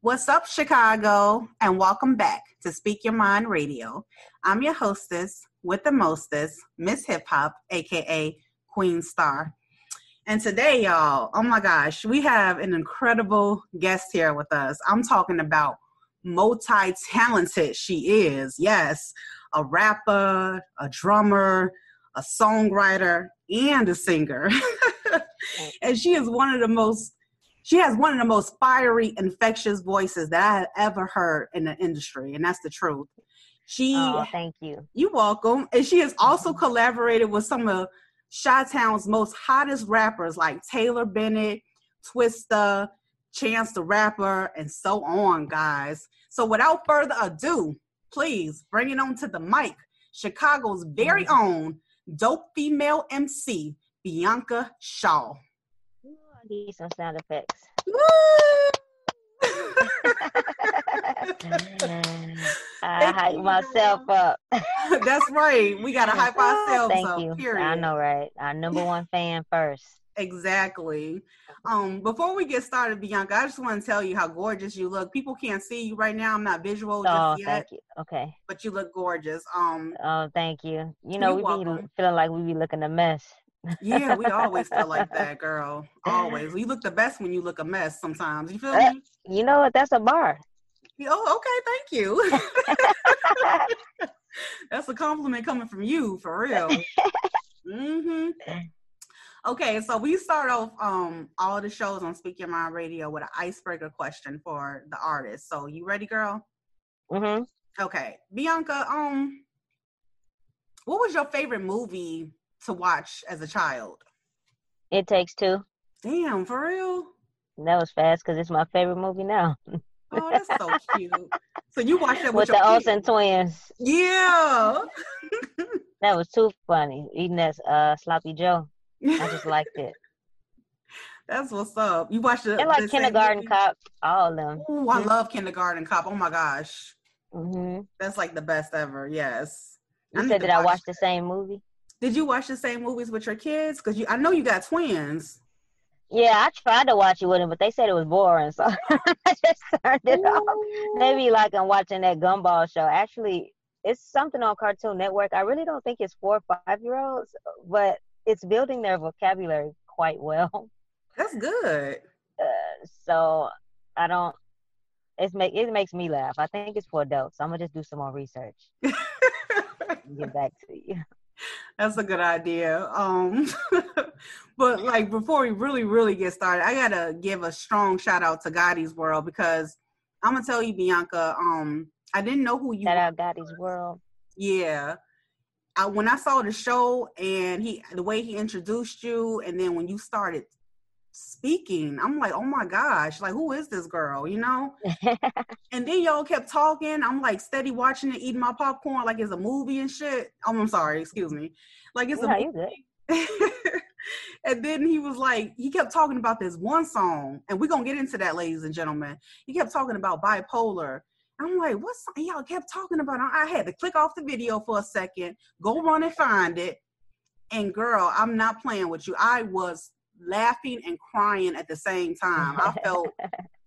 What's up, Chicago? And welcome back to Speak Your Mind Radio. I'm your hostess with the mostest, Miss Hip Hop, aka Queen Star. And today, y'all, oh my gosh, we have an incredible guest here with us. I'm talking about multi talented she is. Yes, a rapper, a drummer, a songwriter, and a singer. and she is one of the most she has one of the most fiery, infectious voices that I have ever heard in the industry, and that's the truth. She, Oh, thank you. You're welcome, and she has also collaborated with some of Chi-Town's most hottest rappers like Taylor Bennett, Twista, Chance the Rapper, and so on, guys. So without further ado, please bring it on to the mic. Chicago's very Mm-hmm. own dope female MC, Bianca Shaw. Need some sound effects. I hype you, myself up. That's right. We gotta hype ourselves Thank up. you. Period. I know, right? Our number one fan first. Exactly. Um, before we get started, Bianca, I just want to tell you how gorgeous you look. People can't see you right now. I'm not visual Oh, just yet, thank you. Okay. but you look gorgeous. Um, Oh, thank you. You know, we be welcome. feeling like we be looking a mess. Yeah, we always feel like that, girl. Always. You look the best when you look a mess. Sometimes you feel Uh, me? You know what? That's a bar. Oh, okay. Thank you. That's a compliment coming from you, for real. hmm Okay, so we start off um all the shows on Speak Your Mind Radio with an icebreaker question for the artist. So you ready, girl? hmm Okay, Bianca. Um, what was your favorite movie to watch as a child? It takes two. Damn, for real? That was fast because it's my favorite movie now. Oh, that's so cute. So you watched that with, With the Olsen twins. Yeah. That was too funny. Eating that uh, sloppy Joe. I just liked it. that's what's up. You watched the And like the Kindergarten? Cop, all of them. Ooh, I love Kindergarten Cop. Oh my gosh, hmm that's like the best ever. Yes. I You need said that I watch watched the same movie. Did you watch the same movies with your kids? Because you, I know you got twins. Yeah, I tried to watch it with them, but they said it was boring, so I just turned it off. Maybe like I'm watching that Gumball show. Actually, it's something on Cartoon Network. I really don't think it's for five year olds, but it's building their vocabulary quite well. That's good. Uh, so I don't. It's make it makes me laugh. I think it's for adults. I'm gonna just do some more research and get back to you. That's a good idea. Um, but like before we really, really get started, I gotta give a strong shout out to Gotti's World because I'm gonna tell you, Bianca. Um, I didn't know who you. Shout out Gotti's World. Yeah. I, when I saw the show and he the way he introduced you, and then when you started speaking, I'm like, oh my gosh, like who is this girl? You know? and then y'all kept talking. I'm like steady watching it, eating my popcorn like it's a movie and shit. Oh, I'm sorry, excuse me. Like it's No, a movie. and then he was like, he kept talking about this one song, and we're gonna get into that, ladies and gentlemen. He kept talking about bipolar. I'm like, what song? Y'all kept talking about. I had to click off the video for a second, go run and find it. And girl, I'm not playing with you. I was laughing and crying at the same time. I felt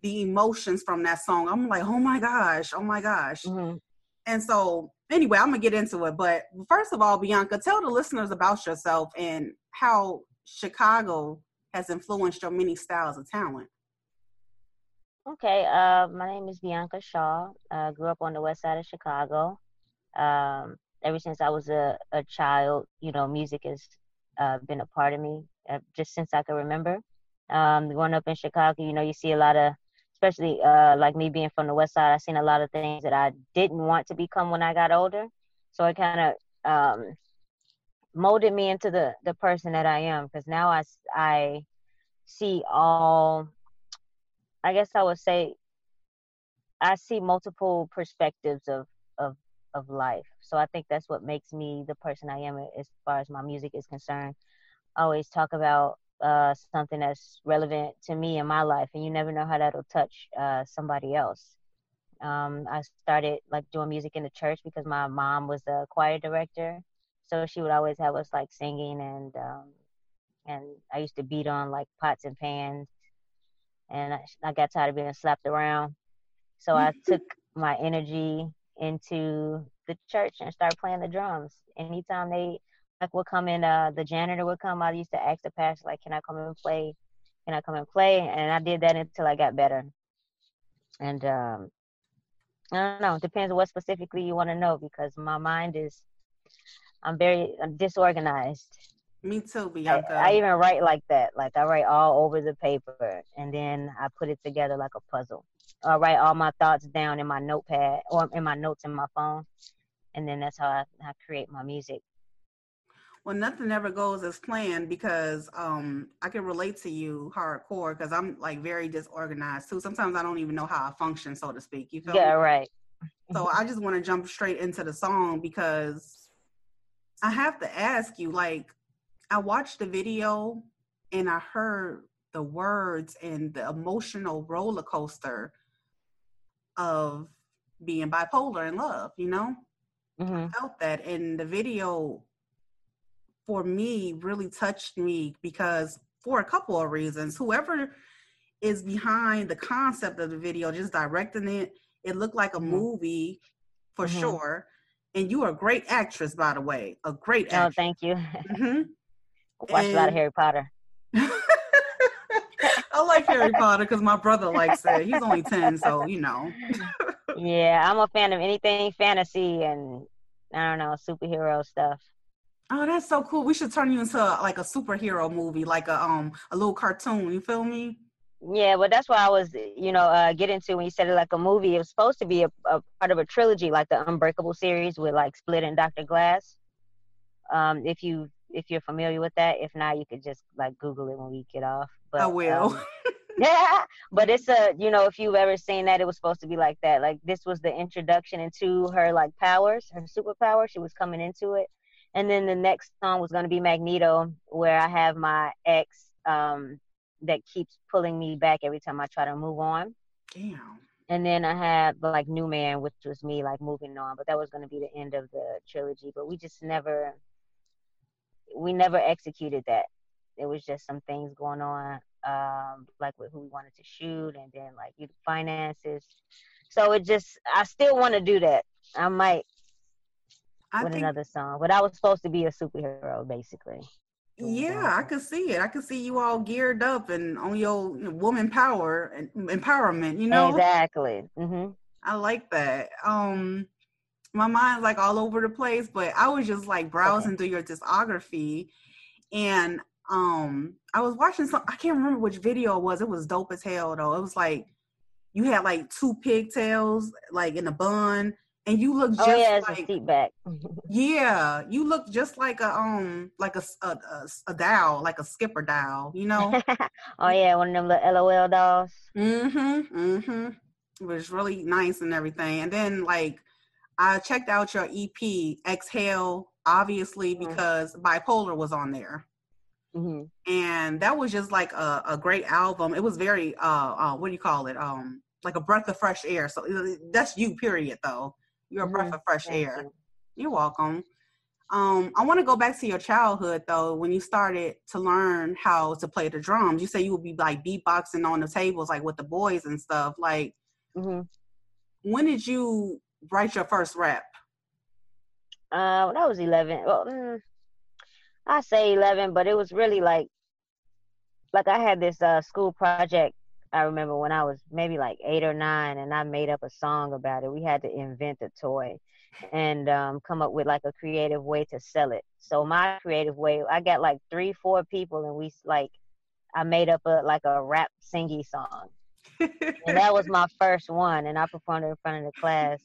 the emotions from that song. I'm like, oh my gosh, oh my gosh. Mhm. And so, anyway, I'm gonna get into it. But first of all, Bianca, tell the listeners about yourself and how Chicago has influenced your many styles of talent. Okay, uh, my name is Bianca Shaw. Uh, grew up on the west side of Chicago. Um, ever since I was a, a child, you know, music has uh, been a part of me just since I can remember. Um, growing up in Chicago, you know, you see a lot of, especially uh, like me being from the west side, I've seen a lot of things that I didn't want to become when I got older. So it kind of um, molded me into the, the person that I am because now I I see all I guess I would say I see multiple perspectives of of of life. So I think that's what makes me the person I am as far as my music is concerned. I always talk about uh, something that's relevant to me in my life, and you never know how that'll touch uh, somebody else. Um, I started like doing music in the church because my mom was a choir director, so she would always have us like singing and um, and I used to beat on like pots and pans and I, I got tired of being slapped around. So I took my energy into the church and started playing the drums. Anytime they like would come in, uh, the janitor would come. I used to ask the pastor like, "Can I come and play? Can I come and play?" And I did that until I got better. And um, I don't know. It depends what specifically you want to know because my mind is, I'm very uh, disorganized. Me too, I, Bianca. I even write like that. Like I write all over the paper and then I put it together like a puzzle. I write all my thoughts down in my notepad or in my notes in my phone. And then that's how I, I create my music. Well, nothing ever goes as planned because um, I can relate to you hardcore because I'm like very disorganized too. Sometimes I don't even know how I function, so to speak. You feel Yeah, me? right. So I just want to jump straight into the song because I have to ask you like I watched the video and I heard the words and the emotional roller coaster of being bipolar in love, you know? hmm felt that in the video for me really touched me because for a couple of reasons whoever is behind the concept of the video just directing it it looked like a Mhm. movie for Mhm. sure and you are a great actress by the way a great Oh, actress thank you. Mhm. Watched a lot of Harry Potter. i like harry potter because my brother likes it he's only 10 so you know Yeah, I'm a fan of anything fantasy and I don't know superhero stuff. Oh that's so cool we should turn you into like a superhero movie like a um a little cartoon you feel me Yeah, but that's what I was, you know, uh, getting to when you said it like a movie. It was supposed to be a, a part of a trilogy, like the Unbreakable series with like Split and Doctor Glass. Um, if you if you're familiar with that, if not, you could just like Google it when we get off. But i will um, yeah, but it's a you know if you've ever seen that, it was supposed to be like that. Like this was the introduction into her like powers, her superpower. She was coming into it, and then the next song was gonna be Magneto, where I have my ex um that keeps pulling me back every time I try to move on. damn And then I had like New Man, which was me like moving on, but that was gonna be the end of the trilogy. But we just never we never executed that. It was just some things going on, um, like with who we wanted to shoot and then like you finances. So it just I still want to do that. I might I with think another song. But I was supposed to be a superhero basically. Yeah, I could see it. I could see you all geared up and on your woman power and empowerment. You know, Exactly. hmm I like that. Um, my mind's like all over the place, but I was just like browsing through your discography, and um, I was watching some. I can't remember which video it was. It was dope as hell though. It was like you had like two pigtails, like in a bun, and you look just Oh yeah, it's like a seat back. yeah, you look just like a um like a a, a, a doll, like a skipper doll, you know. oh yeah, one of them little LOL dolls. mm-hmm. Mm-hmm. It was really nice and everything. And then like I checked out your EP, Exhale, obviously Mhm. because bipolar was on there. hmm And that was just like a, a great album. It was very uh, uh what do you call it? Um like a breath of fresh air. So uh, that's you, period though. You're a breath of fresh air. you. You're welcome. Um, I want to go back to your childhood though, when you started to learn how to play the drums. You say you would be like beatboxing on the tables, like with the boys and stuff. Like, hmm when did you write your first rap? Uh, when I was 11, well, mm, I say 11, but it was really like, like I had this uh, school project. I remember when I was maybe like eight or nine, and I made up a song about it. We had to invent a toy and um, come up with like a creative way to sell it. So my creative way, I got like three, four people, and we like, I made up a like a rap singy song. and that was my first one and i performed it in front of the class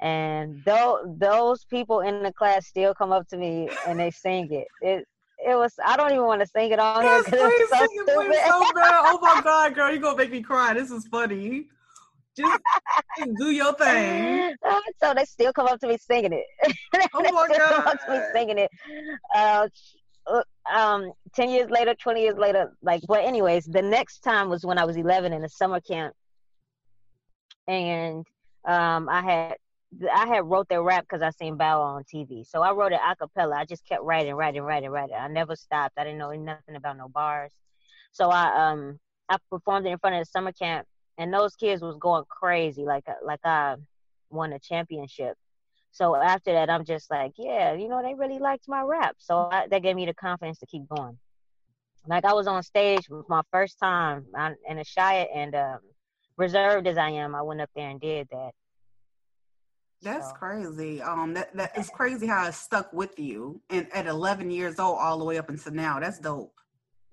and though those people in the class still come up to me and they sing it it it was i don't even want to sing it on here Yes, because please it's so sing it, so bad. Oh my god, girl, you're gonna make me cry. This is funny. Just, just do your thing. so they still come up to me singing it Oh my still come up to me singing it uh, uh, um 10 years later 20 years later like But anyways the next time was when i was 11 in a summer camp and um i had i had wrote that rap because i seen bow on tv so i wrote it a cappella i just kept writing writing writing writing i never stopped i didn't know nothing about no bars so i um i performed it in front of the summer camp and those kids was going crazy like like i won a championship so after that, I'm just like, yeah, you know, they really liked my rap. So I, that gave me the confidence to keep going. Like I was on stage with my first time in a shy and um, reserved as I am, I went up there and did that. That's So, crazy. Um, that that is crazy how it stuck with you, and at 11 years old, all the way up until now. That's dope.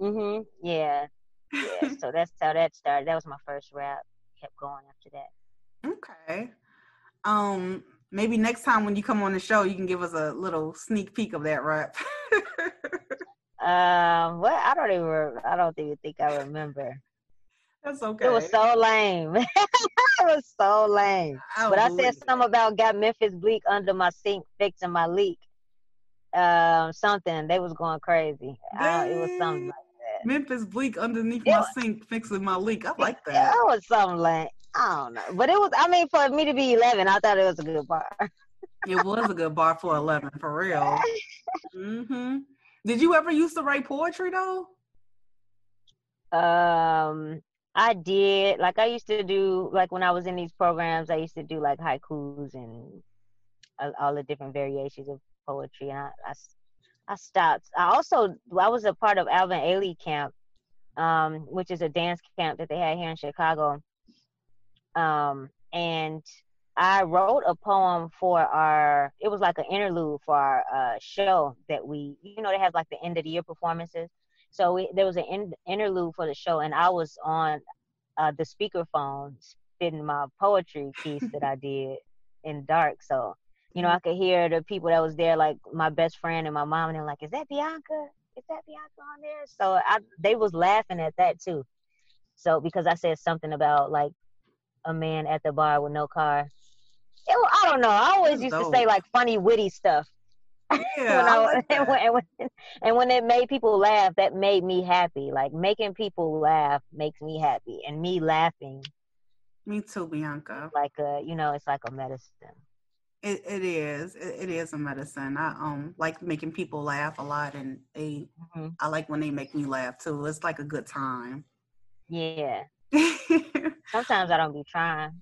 Mhm. Yeah. Yeah. so that's how that started. That was my first rap. Kept going after that. Okay. Um, maybe next time when you come on the show, you can give us a little sneak peek of that rap. Um. Well, I don't even. I don't even think I remember. That's okay. It was so lame. It was so lame. I But I said something about got Memphis Bleek under my sink fixing my leak. Um, something they was going crazy. Uh, it was something like that. Memphis Bleek underneath It my was- sink fixing my leak. I like that. it was something like I don't know, but it was. I mean, for me to be 11, I thought it was a good bar. It was a good bar for eleven, for real. mm-hmm. Did you ever used to write poetry though? Um, I did. Like I used to do. Like when I was in these programs, I used to do like haikus and all, the different variations of poetry. And I, I stopped. I also I was a part of Alvin Ailey camp, um, which is a dance camp that they had here in Chicago. Um, and I wrote a poem for our. It was like an interlude for our uh, show that we. You know, they have like the end of the year performances. So we, there was an in, interlude for the show, and I was on uh, the speakerphone spitting my poetry piece that I did in dark. So you know, I could hear the people that was there, like my best friend and my mom, and they're like, "Is that Bianca? Is that Bianca on there?" So I, they was laughing at that too. So because I said something about like a man at the bar with no car. It, I don't know. I always used to say like funny, witty stuff Yeah, I like and, when, and, when, and when it made people laugh, that made me happy. Like making people laugh makes me happy, and me laughing, Me too, Bianca. like a you know, it's like a medicine. It it is. It, it is a medicine. I um like making people laugh a lot, and they Mhm. I like when they make me laugh too. It's like a good time. Yeah. Sometimes I don't be trying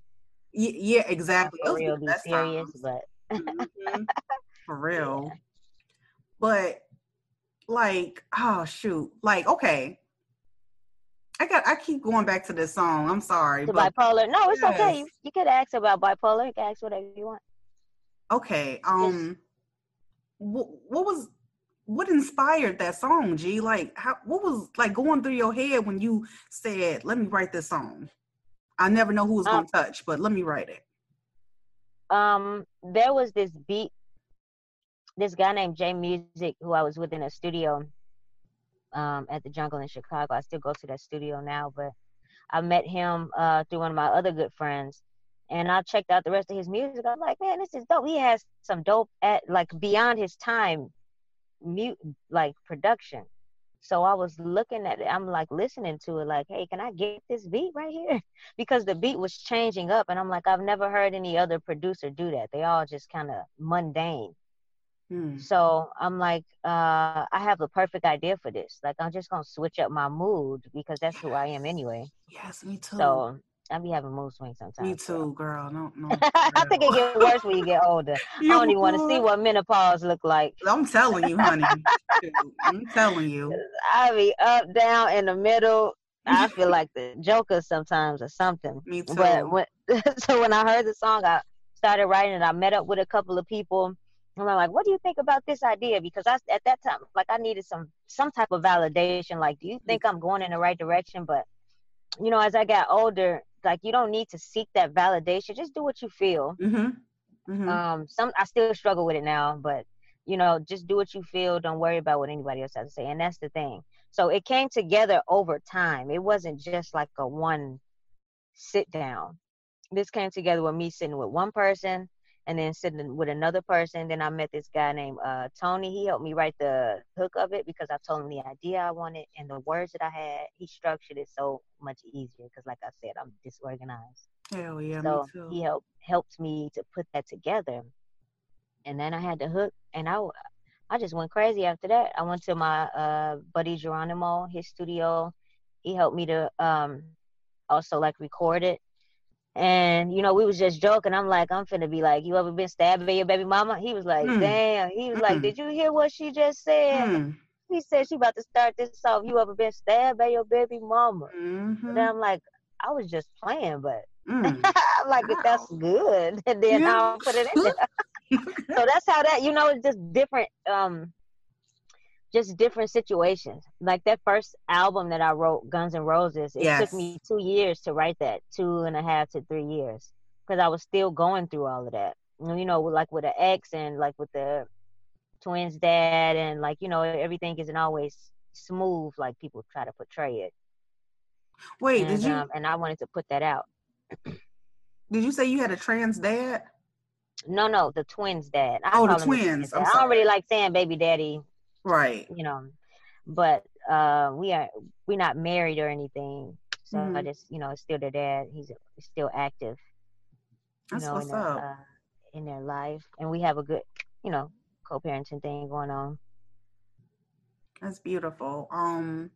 yeah, exactly. Those real, be serious, times. but Mhm. For real. But like, oh shoot. Like, okay. I got I keep going back to this song. I'm sorry. the But bipolar. No, it's okay. You, you could ask about bipolar. You can ask whatever you want. okay. Um what, what was what inspired that song, G? Like how what was like going through your head when you said, Let me write this song? I never know who was Um, gonna touch, but let me write it. um there was this beat this guy named Jay Music who I was with in a studio um at the jungle in Chicago. I still go to that studio now, but I met him uh through one of my other good friends and I checked out the rest of his music. I'm like, man, this is dope. He has some dope at like beyond his time mute like production. So I was looking at it, I'm like listening to it, like, hey, can I get this beat right here? because the beat was changing up and I'm like, I've never heard any other producer do that. They all just kind of mundane. Hmm. So I'm like, uh, I have the perfect idea for this. Like I'm just gonna switch up my mood because that's who I am anyway. Yes, me too. So I be having mood swings sometimes. me so. too, girl. No, no. I think it gets worse when you get older. I don't even want to see what menopause look like. I'm telling you, honey. I'm telling you. I be up, down, in the middle. I feel like the Joker sometimes or something. Me too. But when, so when I heard the song, I started writing it. I met up with a couple of people. And I'm like, what do you think about this idea? Because I at that time, like I needed some some type of validation. Like, do you think I'm going in the right direction? But you know, as I got older, like you don't need to seek that validation. Just do what you feel. Mm-hmm. Mm-hmm. Um, some I still struggle with it now, but you know, just do what you feel. Don't worry about what anybody else has to say. And that's the thing. So it came together over time. It wasn't just like a one sit down. This came together with me sitting with one person and then sitting with another person. Then I met this guy named uh, Tony. He helped me write the hook of it because I told him the idea I wanted and the words that I had. He structured it so much easier because, like I said, I'm disorganized Hell yeah, so me too. he helped helped me to put that together and then i had the hook and I I just went crazy after that i went to my uh buddy geronimo his studio he helped me to um also like record it and you know we was just joking i'm like i'm finna be like you ever been stabbed by your baby mama he was like Mm. damn he was like Mm. did you hear what she just said Hmm. he said she about to start this off you ever been stabbed by your baby mama Mm-hmm. and i'm like i was just playing but Mm. I'm like, if that's good, and then Yeah. I'll put it in there. so that's how that, you know, it's just different, um, just different situations. Like that first album that I wrote, Guns and Roses, it Yes. took me two years to write that, two and a half to three years, because I was still going through all of that. You know, like with the ex and like with the twins' dad, and like you know, everything isn't always smooth like people try to portray it. Wait, and, did you um, and I wanted to put that out. Did you say you had a trans dad? No, no, the twins' dad. I Oh, the twins. twins' I'm dad. I don't really like saying baby daddy, Right. you know, but uh, we are we're not married or anything. So I Mhm. just, you know, still their dad. He's still active. You That's know, what's in their, up. Uh, in their life, and we have a good, you know, co-parenting thing going on. That's beautiful. Um,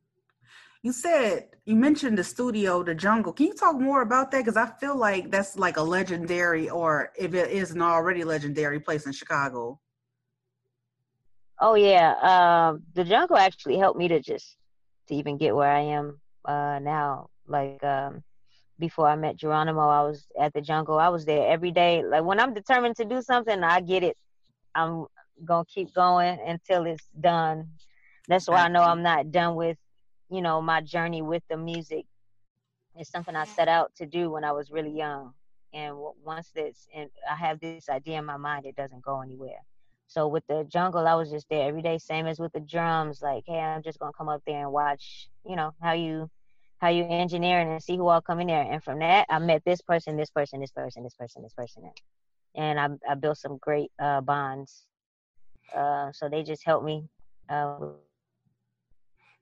you said you mentioned the studio, the jungle. Can you talk more about that? Because I feel like that's like a legendary, or if it isn't already legendary, place in Chicago. Oh yeah, um, the jungle actually helped me to just to even get where I am uh, now. Like um, before I met Geronimo, I was at the jungle. I was there every day. Like when I'm determined to do something, I get it. I'm gonna keep going until it's done. That's why I know I'm not done with, you know, my journey with the music. It's something I set out to do when I was really young, and once this, and I have this idea in my mind, it doesn't go anywhere. So with the jungle, I was just there every day, same as with the drums. Like, hey, I'm just gonna come up there and watch, you know, how you how you engineering and see who all come in there. And from that, I met this person, this person, this person, this person, this person, and I I built some great uh, bonds. Uh, so they just helped me. Uh,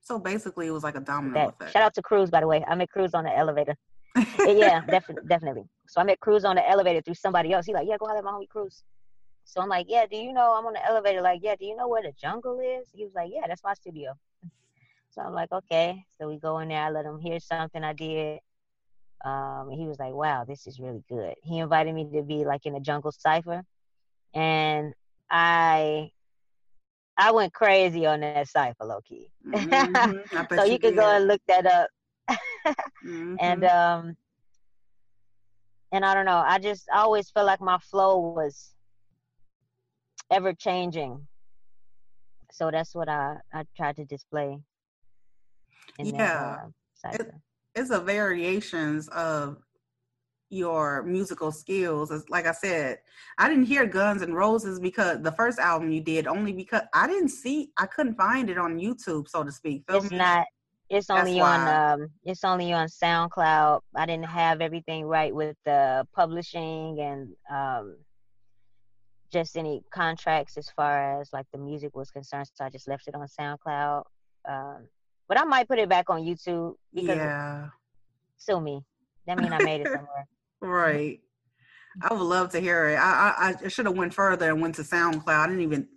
So basically, it was like a domino that effect. shout out to Cruz, by the way. I met Cruz on the elevator. yeah, definitely, definitely. So I met Cruz on the elevator through somebody else. He like, yeah, go holler at my homie Cruz. So I'm like, yeah, do you know I'm on the elevator? Like, yeah, do you know where the jungle is? He was like, yeah, that's my studio. So I'm like, okay. So we go in there. I let him hear something I did. Um, he was like, wow, this is really good. He invited me to be like in a jungle cipher, and I I went crazy on that cipher, low key. Mhm, so you, could go and look that up. and Mhm. um and I don't know. I just I always felt like my flow was ever changing. So that's what I I tried to display. Yeah. That, uh, cipher. it's a variations of your musical skills. It's, like I said, I didn't hear Guns and Roses because the first album you did only because I didn't see, I couldn't find it on YouTube, so to speak. Feel it's me? not. It's That's only on um. It's only on SoundCloud. I didn't have everything right with the publishing and um. Just any contracts as far as like the music was concerned, so I just left it on SoundCloud. Um, but I might put it back on YouTube because Yeah, sue me. That mean I made it somewhere. right. I would love to hear it. I I, I should have went further and went to SoundCloud. I didn't even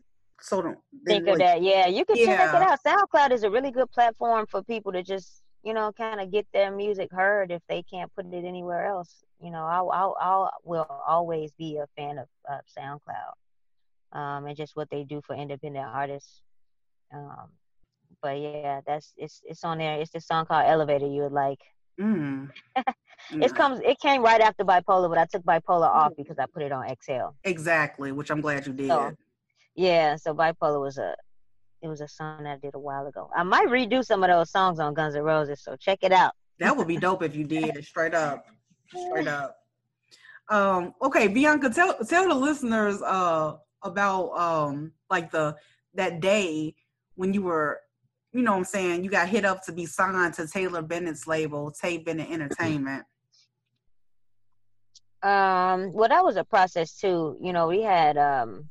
so don't Think didn't of that. Yeah, you can check it out. SoundCloud is a really good platform for people to just, you know, kind of get their music heard if they can't put it anywhere else. You know, I I I will always be a fan of, of SoundCloud, um, and just what they do for independent artists. Um, but yeah, that's it's it's on there. It's the song called Elevator. You would like. Mm. It comes. It came right after Bipolar, but I took Bipolar Mm. off because I put it on Exhale. exactly, which I'm glad you did. So, Yeah, so bipolar was a it was a song that I did a while ago. I might redo some of those songs on Guns N' Roses, so check it out. That would be dope if you did, straight up. Straight up. Um, okay, Bianca, tell tell the listeners uh about um like the that day when you were, you know what I'm saying, you got hit up to be signed to Taylor Bennett's label, Tay Bennett Entertainment. Um, well, that was a process too. You know, we had um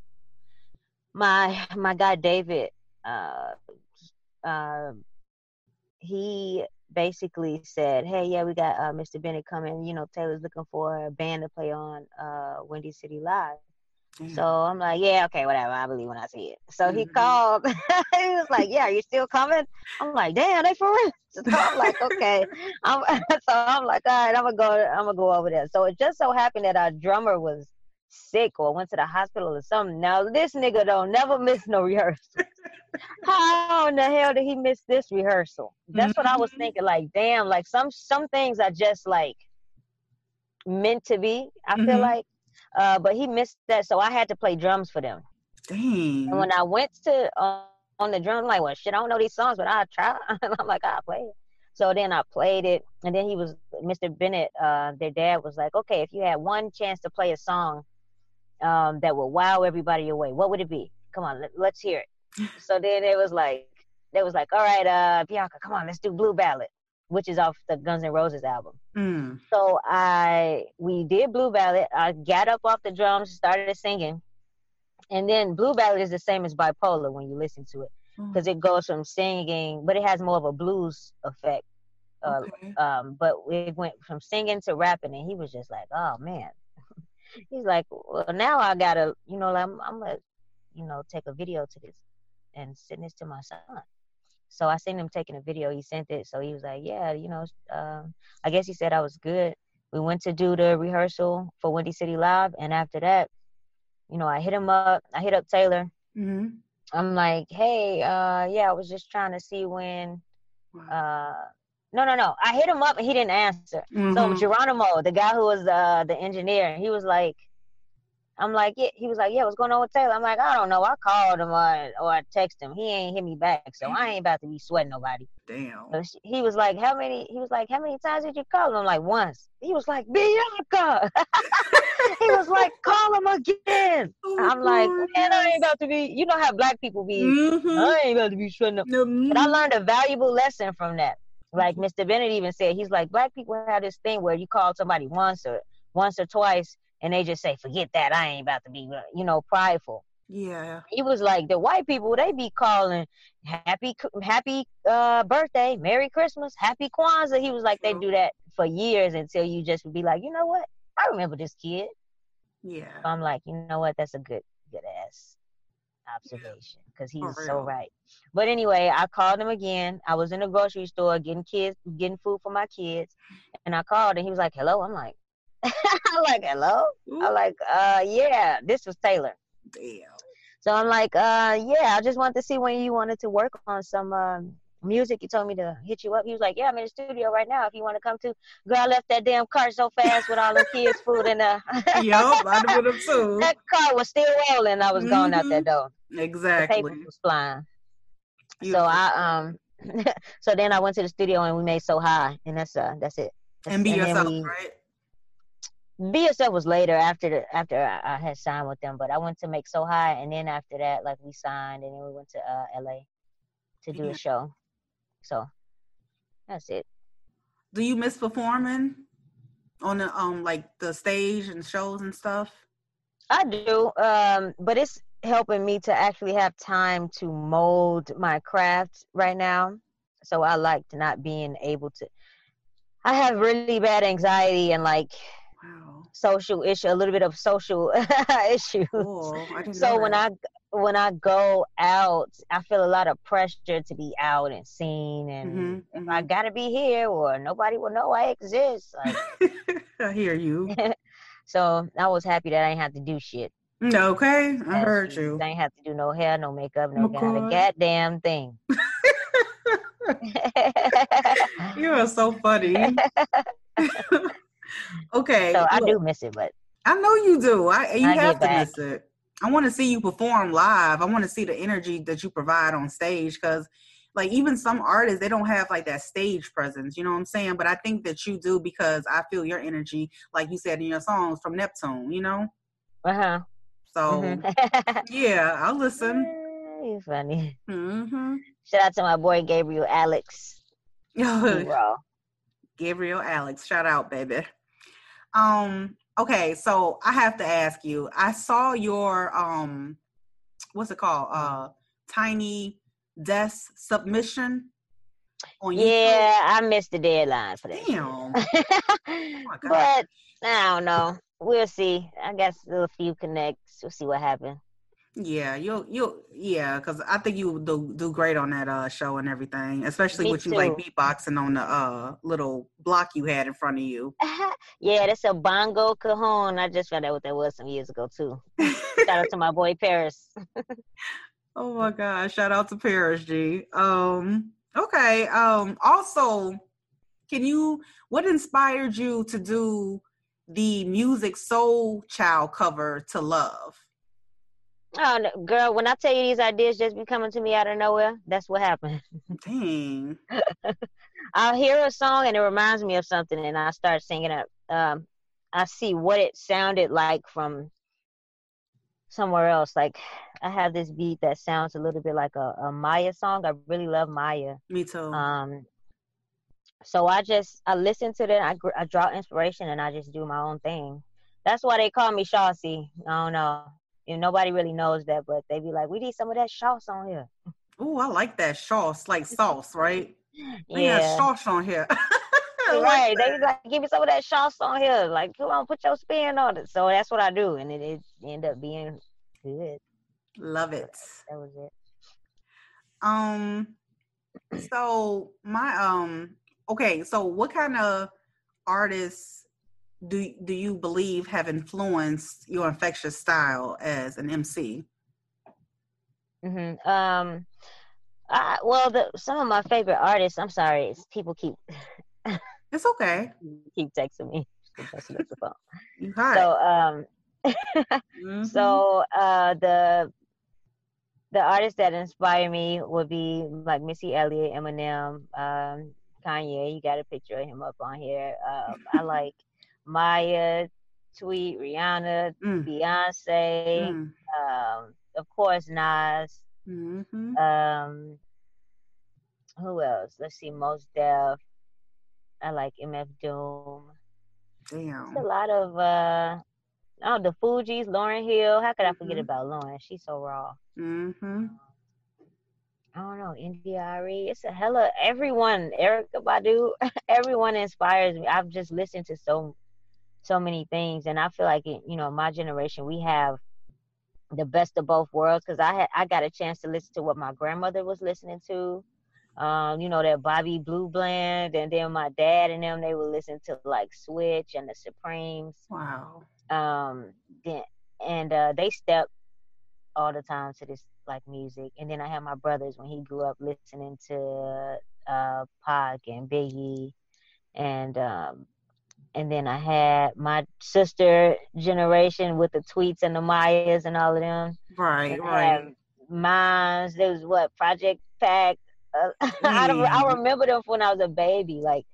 my my guy David. Uh, uh, he basically said, "Hey, yeah, we got uh, Mr. Bennett coming. You know, Taylor's looking for a band to play on uh Windy City Live." Damn. So I'm like, yeah, okay, whatever. I believe when I see it. So he Mhm. called. he was like, yeah, you still coming? I'm like, damn, they for real. So I'm like, okay. I'm, so I'm like, all right, I'm gonna go. I'm gonna go over there. So it just so happened that our drummer was sick or went to the hospital or something. Now this nigga don't never miss no rehearsal. How in the hell did he miss this rehearsal? That's what I was Mhm. thinking. Like, damn, like some some things are just like meant to be. I feel Mhm. like. Uh, but he missed that, so I had to play drums for them. Dang. And when I went to uh, on the drum, I'm like, well, shit, I don't know these songs, but I'll try. I'm like, I'll play it. So then I played it, and then he was Mr. Bennett. Uh, their dad was like, okay, if you had one chance to play a song um, that would wow everybody away, what would it be? Come on, let, let's hear it. so then it was like, they was like, all right, uh, Bianca, come on, let's do Blue Ballad. which is off the Guns N' Roses album. Mm. So I we did Blue Ballad. I got up off the drums, started singing, and then Blue Ballad is the same as Bipolar when you listen to it Mm. because it goes from singing, but it has more of a blues effect. Uh, Okay. um, but it went from singing to rapping, and he was just like, "Oh man," he's like, "Well, now I gotta, you know, I'm, I'm gonna, you know, take a video to this and send this to my son." So I seen him taking a video. He sent it, so he was like, "Yeah, you know, um, I guess he said I was good." We went to do the rehearsal for Windy City Live, and after that, you know, I hit him up. I hit up Taylor. hmm I'm like, "Hey, uh, yeah, I was just trying to see when." Uh, no, no, no. I hit him up and he didn't answer. So Mhm. Geronimo, the guy who was uh, the engineer, he was like, I'm like, yeah. He was like, yeah. What's going on with Taylor? I'm like, I don't know. I called him or or I texted him. He ain't hit me back, so I ain't about to be sweating nobody. Damn. So she- he was like, how many? He was like, how many times did you call him? I'm like, once. He was like, Bianca. he was like, call him again. Oh, I'm like, man, I ain't about to be. You know how black people be. Mm-hmm. I ain't about to be shutting up. But I learned a valuable lesson from that. Like Mr. Bennett even said, he's like, black people have this thing where you call somebody once or once or twice, and they just say, forget that, I ain't about to be, you know, prideful. Yeah. He was like, the white people, they be calling happy, happy uh, birthday, Merry Christmas, Happy Kwanzaa. He was like, they do that for years until you just would be like, you know what? I remember this kid. Yeah. So I'm like, you know what? That's a good, good ass observation because he's so right. But anyway, I called him again. I was in the grocery store getting kids, getting food for my kids, and I called and he was like, "Hello." I'm like, I'm like, "Hello." I'm like, "Uh, yeah." This was Taylor. Damn. So I'm like, "Uh, yeah." I just wanted to see when you wanted to work on some um, music. He told me to hit you up. He was like, "Yeah, I'm in the studio right now. If you want to come to." Girl, I left that damn car so fast with all the kids' food and uh, Yup, I did them too. that car was still rolling. I was going out that door. The Exactly. paper was flying. So I um so then I went to the studio and we made so high and that's uh that's it. and be then yourself, we- right? Yourself was later after the after I, I had signed with them, but I went to make so high and then after that like we signed and then we went to uh LA to do Yeah. a show. So that's it. Do you miss performing on the um like the stage and shows and stuff? I do, um, but it's helping me to actually have time to mold my craft right now. So I like to not being able to. I have really bad anxiety and like Wow. social issue, a little bit of social issues. Cool. So when. I when I go out, I feel a lot of pressure to be out and seen, and Mhm, if mhm. I gotta be here or nobody will know I exist. Like, I hear you. so I was happy that I didn't have to do shit. Okay, I heard you. I ain't have to do no hair, no makeup, no Oh, goddamn thing. You are so funny. okay. so I do miss it, but I know you do. I you I have to back. miss it. I want to see you perform live. I want to see the energy that you provide on stage because like even some artists they don't have like that stage presence, you know what I'm saying? But I think that you do because I feel your energy, like you said in your songs from Neptune, you know? uh huh. So yeah, I'll listen. you funny. Mm-hmm. Shout out to my boy Gabriel Alex. Gabriel Alex, shout out, baby. Um, okay, so I have to ask you. I saw your um what's it called? Uh tiny desk submission on Yeah, I missed the deadline for that. YouTube. Damn. my but I don't know. We'll see. I guess a few connects. We'll see what happens. Yeah, you'll you'll yeah, because I think you would do do great on that uh show and everything, especially Me with you like beatboxing on the uh little block you had in front of you. yeah, that's a bongo cajon. I just found out what that was some years ago too. Shout out to my boy Paris. Oh my gosh, shout out to Paris G. Um okay, um also can you what inspired you to do the Musiq Soulchild cover to love? Oh, no, girl, when I tell you these ideas just be coming to me out of nowhere, that's what happened. Dang. I'll hear a song and it reminds me of something, and I start singing it. Um, I see what it sounded like from somewhere else. Like I have this beat that sounds a little bit like a, a Mya song. I really love Mya. Me too. Um, so I just I listen to them. I I draw inspiration and I just do my own thing. That's why they call me Shawty. I don't know. And nobody really knows that, but they be like, "We need some of that sauce on here." Oh, I like that sauce, like sauce, right? We Yeah, sauce on here. I like right. They be like, "Give me some of that sauce on here." Like, come on, put your spin on it. So that's what I do, and it, it end up being good. Love it. That was it. Um, so my um, okay. So what kind of artists do do you believe have influenced your infectious style as an MC? hmm Um, I, well, the some of my favorite artists. I'm sorry, it's, people keep It's okay. keep texting me. Up the phone. You hot. So, um, Mhm. so uh, the the artists that inspire me would be like Missy Elliott, Eminem, um, Kanye. You got a picture of him up on here. Um, I like Mya, Tweet, Rihanna, Mm, Beyonce, mm, um, of course Nas. mhm. Um, who else? Let's see, Mos Def. I like MF Doom. There's a lot of uh oh the Fugees, Lauryn Hill. How could I forget Mhm. about Lauryn? She's so raw. Mm-hmm. I don't know, India.Arie. It's a hella everyone, Erykah Badu, everyone inspires me. I've just listened to so so many things and I feel like it, you know, my generation we have the best of both worlds because I had I got a chance to listen to what my grandmother was listening to. Um, you know, that Bobby Blue Bland and then my dad and them they would listen to like Switch and the Supremes. Wow. um then and uh they step all the time to this like music and then i had my brothers when he grew up listening to uh Pac and biggie and um and then i had my sister generation with the tweets and the Myas and all of them Right, and right. mines there was what project pack uh, I, don't, I Mm. remember them when i was a baby like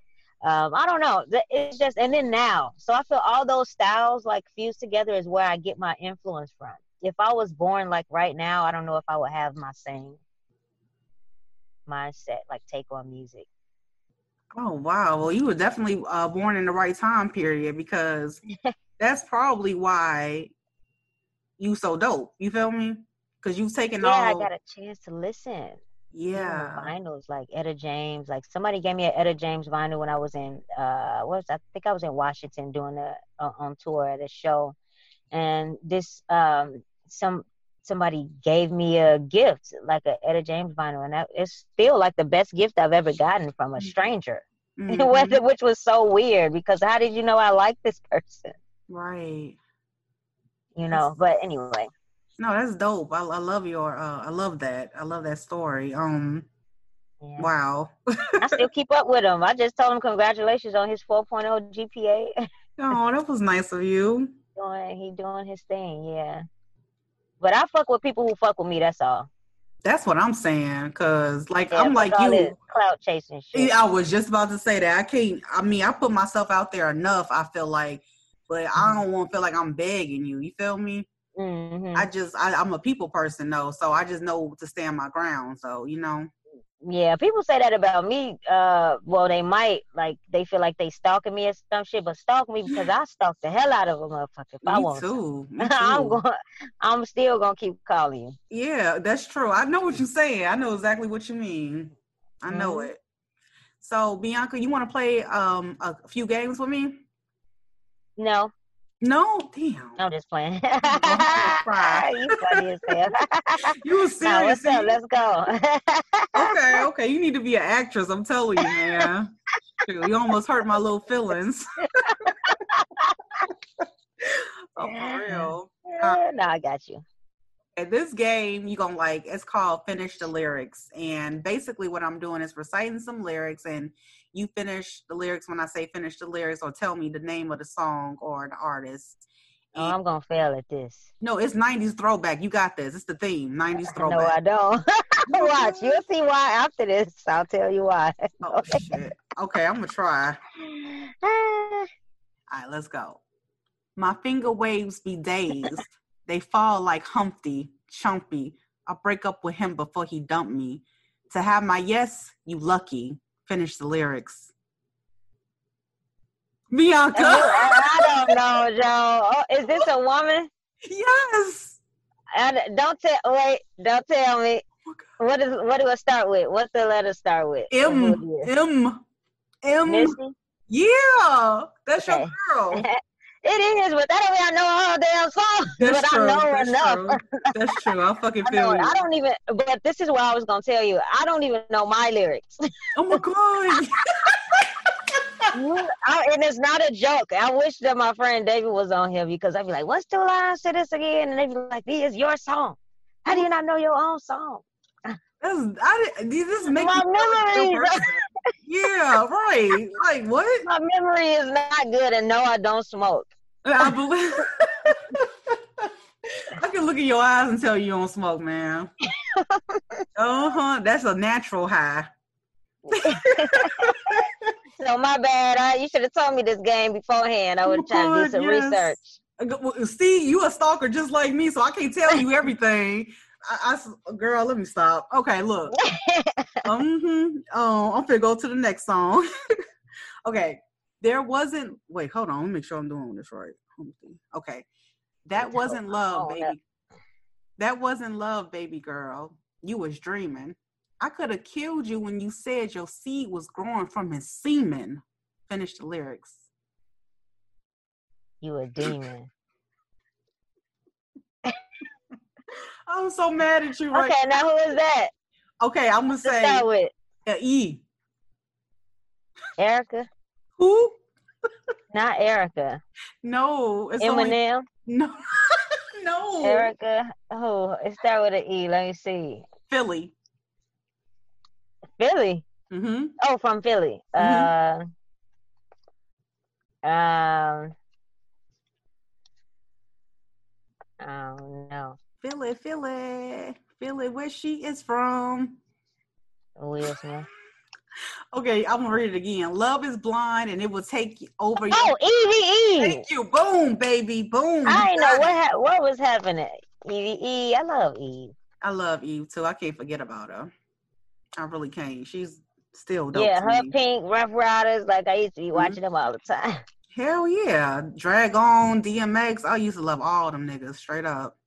um, I don't know. It's just, and then now, so I feel all those styles like fused together is where I get my influence from. If I was born like right now, I don't know if I would have my same mindset, like take on music. Oh wow. Well, you were definitely uh, born in the right time period because that's probably why you so dope. You feel me? Because you've taken all. Yeah, I got a chance to listen. yeah. vinyls like Etta James. Like somebody gave me an Etta James vinyl when I was in uh what was I think I was in Washington doing a uh, on tour at a show, and this um some somebody gave me a gift like a Etta James vinyl, and that it's still like the best gift I've ever gotten from a stranger. Mhm. Which was so weird because how did you know I like this person? Right. You know. But anyway, No, that's dope. I, I love your. Uh, I love that. I love that story. Um. yeah. Wow. I still keep up with him. I just told him congratulations on his 4.0 GPA. Oh, that was nice of you. doing he doing his thing, yeah. But I fuck with people who fuck with me. That's all. That's what I'm saying. Cause like Yeah, I'm like you. clout chasing shit. I was just about to say that. I can't. I mean, I put myself out there enough. I feel like, but I Mm-hmm. don't want to feel like I'm begging you. You feel me? hmm I just, I, I'm a people person though, so I just know to stand my ground. So you know, Yeah, people say that about me. Uh, well, they might like they feel like they stalking me or some shit, but stalk me because I stalk the hell out of a motherfucker if I want too. Me too. I'm going. I'm still gonna keep calling you. Yeah, that's true. I know what you're saying. I know exactly what you mean. I know Mhm. it. So Bianca, you want to play um a few games with me? No, No, damn. I'm just playing. you funny as hell. You were no, serious. what's up? Let's go. okay, okay. You need to be an actress. I'm telling you, man. You almost hurt my little feelings. oh, for real. Uh, no, I got you. And this game, you gonna like. It's called Finish the Lyrics, and basically, what I'm doing is reciting some lyrics, and you finish the lyrics when I say finish the lyrics, or tell me the name of the song or the artist. Oh, I'm gonna fail at this. No, it's '90s throwback. You got this. It's the theme. '90s throwback. No. I don't. Watch, you'll see why after this. I'll tell you why. Oh shit. Okay, I'm gonna try. All right, let's go. My finger waves be dazed. they fall like Humpty, chumpy. I break up with him before he dumped me. To have my yes, you lucky. Finish the lyrics. Bianca. I don't know, Joe. Oh, is this a woman? yes. I, don't tell. Wait, don't tell me. Oh, what is? What do I start with? What's the letter start with? M. Who it is? M. M. Missy. Yeah. That's Okay. your girl. It is, but that don't mean I know all damn song. That's but true. I know That's enough. true. That's true. I fucking I, know it. you. I don't even. But this is what I was gonna tell you. I don't even know my lyrics. Oh my god. I, and it's not a joke. I wish that my friend David was on here because I'd be like, "What's two lines to this again?" And they'd be like, "This is your song. How do you not know your own song?" That's I this is making My me feel like a real memories. person. Yeah, right. Like what? My memory is not good, and no, I don't smoke. I believe. I can look in your eyes and tell you don't smoke, man. uh huh. That's a natural high. So my bad. I, you should have told me this game beforehand. I would have tried to do some yes. research. Well, See, you a stalker just like me, so I can't tell you everything. I, I girl, let me stop. Okay, look. mm-hmm. Oh, I'm gonna go to the next song. okay, there wasn't. Wait, hold on. Let me make sure I'm doing this right. Let me see. Okay, that wasn't love, Oh, baby. That wasn't love, baby girl. You was dreaming. I could have killed you when you said your seed was growing from his semen. Finish the lyrics. You a demon. I'm so mad at you right Okay, now who is that? Okay, I'm gonna To say start with E. Erykah. Who? Not Erykah. No, it's only no, no. Erykah. Who? It start with an E. Let me see. Philly. Philly. Mm-hmm. Oh, from Philly. Uh, um. Oh no. Philly, Philly, Philly, where she is from. Will Smith. Okay, I'm gonna read it again. Love is blind, and it will take you over. Oh, your- Evie E. Thank you. Boom, baby. Boom. I know what ha- what was happening. Evie E. I love Eve. I love Eve too. I can't forget about her. I really can't. She's still dope. Yeah, her me. Pink, Ruff Ryders. Like I used to be mm-hmm. watching them all the time. Hell yeah. Drag-On, DMX. I used to love all them niggas straight up.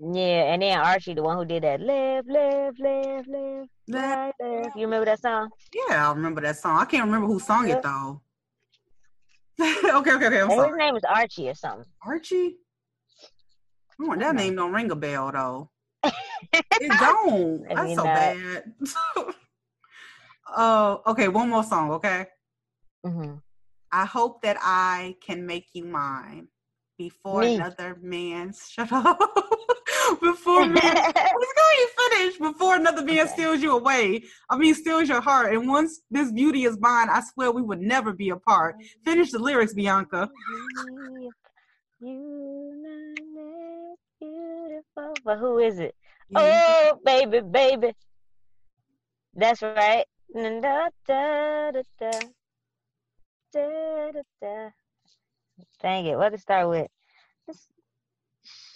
Yeah, and then Archie, the one who did that live, live, live, live, right live. You remember that song? Yeah, I remember that song. I can't remember who sung it though. okay, okay, okay. I'm And his name is Archie or something. Archie. Oh, that name don't ring a bell though. it don't. That's so not. bad. Oh, okay. One more song, okay? hmm I hope that I can make you mine before Me. another man. Shut up. Before. Let's go ahead finish before another man steals you away. I mean, steals your heart. And once this beauty is mine, I swear we would never be apart. Finish the lyrics, Bianca. You beautiful. But who is it? Yeah. Oh, baby, baby. That's right. Da, da, da, da. Da, da, da. Dang it. What to start with? Shout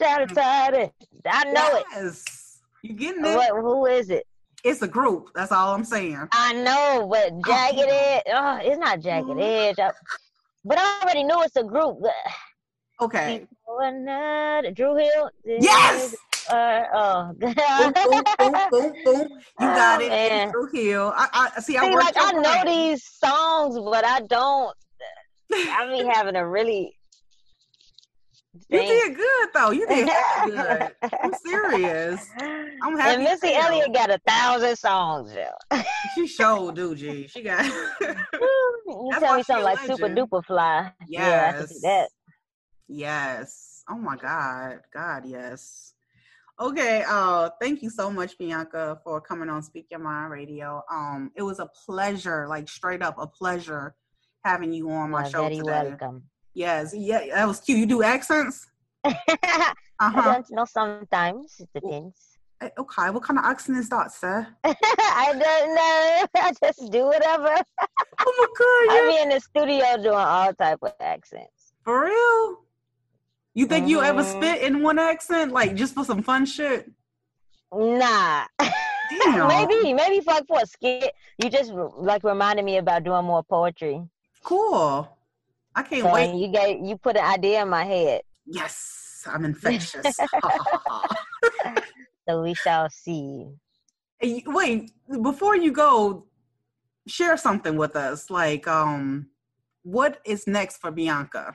it. I know it. Yes. You getting it? What, who is it? It's a group. That's all I'm saying. I know, but Jagged Edge. Oh, it's not Jagged Edge. I- but I already knew it's a group. Okay. Dru Hill. Yes. Uh, oh. boom, boom, boom, boom, boom. You got Oh, it. man. Dru Hill. I, I see. I See, like I know these songs, but I don't. I be having a really. You did good though. You did good. I'm serious. I'm happy And Missy. Elliott got a thousand songs, yo. She showed, do G. She got. you tell me something like super duper fly. Yeah, I can do Yes. that. yes. Oh my God. God, yes. Okay. Uh, thank you so much, Bianca, for coming on Speak Your Mind Radio. Um, it was a pleasure, like straight up a pleasure having you on my You're show very today. welcome. Yes. Yeah, that was cute. You do accents? I Uh-huh. don't know sometimes. It depends. Eh, Okay. What kind of accent is that, sir? I don't know. I just do whatever. Oh my God. I yeah. be in the studio doing all type of accents. For real? You think you ever Mhm. spit in one accent, like just for some fun shit? Nah. Damn. maybe, maybe for, like for a skit. You just like reminded me about doing more poetry. Cool. I can't So wait. you get you put an idea in my head. Yes, I'm infectious. So we shall see. Wait, before you go, share something with us. Like, um, what is next for Bianca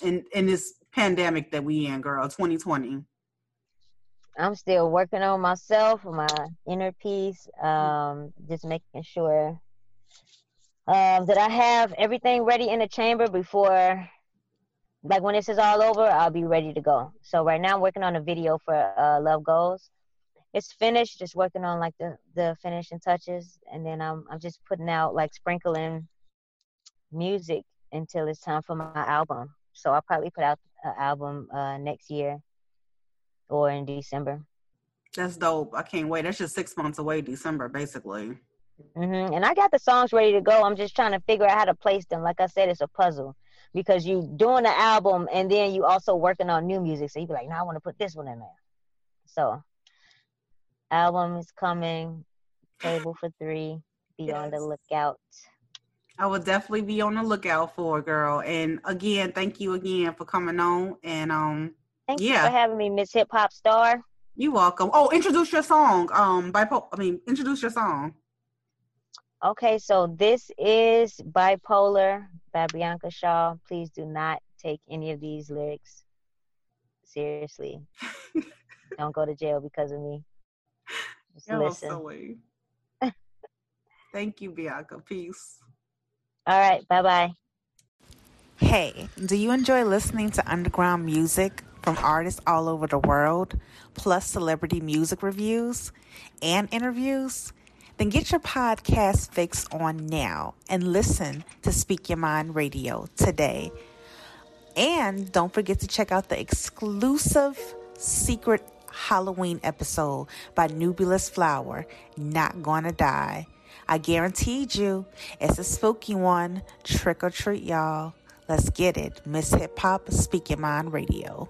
in in this pandemic that we in, girl? 2020. I'm still working on myself, my inner peace, um, just making sure um, that I have everything ready in the chamber before, like when this is all over, I'll be ready to go. So right now, I'm working on a video for uh, Love Goals. It's finished, just working on like the the finishing touches, and then I'm I'm just putting out like sprinkling music until it's time for my album. So I'll probably put out an album uh, next year or in December. That's dope. I can't wait. That's just six months away, December, basically. Hmm And I got the songs ready to go. I'm just trying to figure out how to place them. Like I said, it's a puzzle because you doing the album and then you also working on new music. So you be like, now I want to put this one in there. So album is coming. Table for three. Be on the lookout. I will definitely be on the lookout for it, girl. And again, thank you again for coming on. And um, Thank Yeah. you for having me, Miss Hip Hop Star. you're welcome. Oh, introduce your song. Um, bipo- I mean, introduce your song. Okay, so this is Bipolar by Bianca Shaw. Please do not take any of these lyrics seriously. Don't go to jail because of me. Just You're listen. so sweet. Thank you, Bianca. Peace. All right, bye bye. Hey, do you enjoy listening to underground music from artists all over the world, plus celebrity music reviews and interviews? Then get your podcast fix on now and listen to Speak Your Mind Radio today. And don't forget to check out the exclusive secret Halloween episode by Nubulous Flower, Not Gonna Die. I guaranteed you it's a spooky one. Trick or treat, y'all. Let's get it. Miss Hip Hop, Speak Your Mind Radio.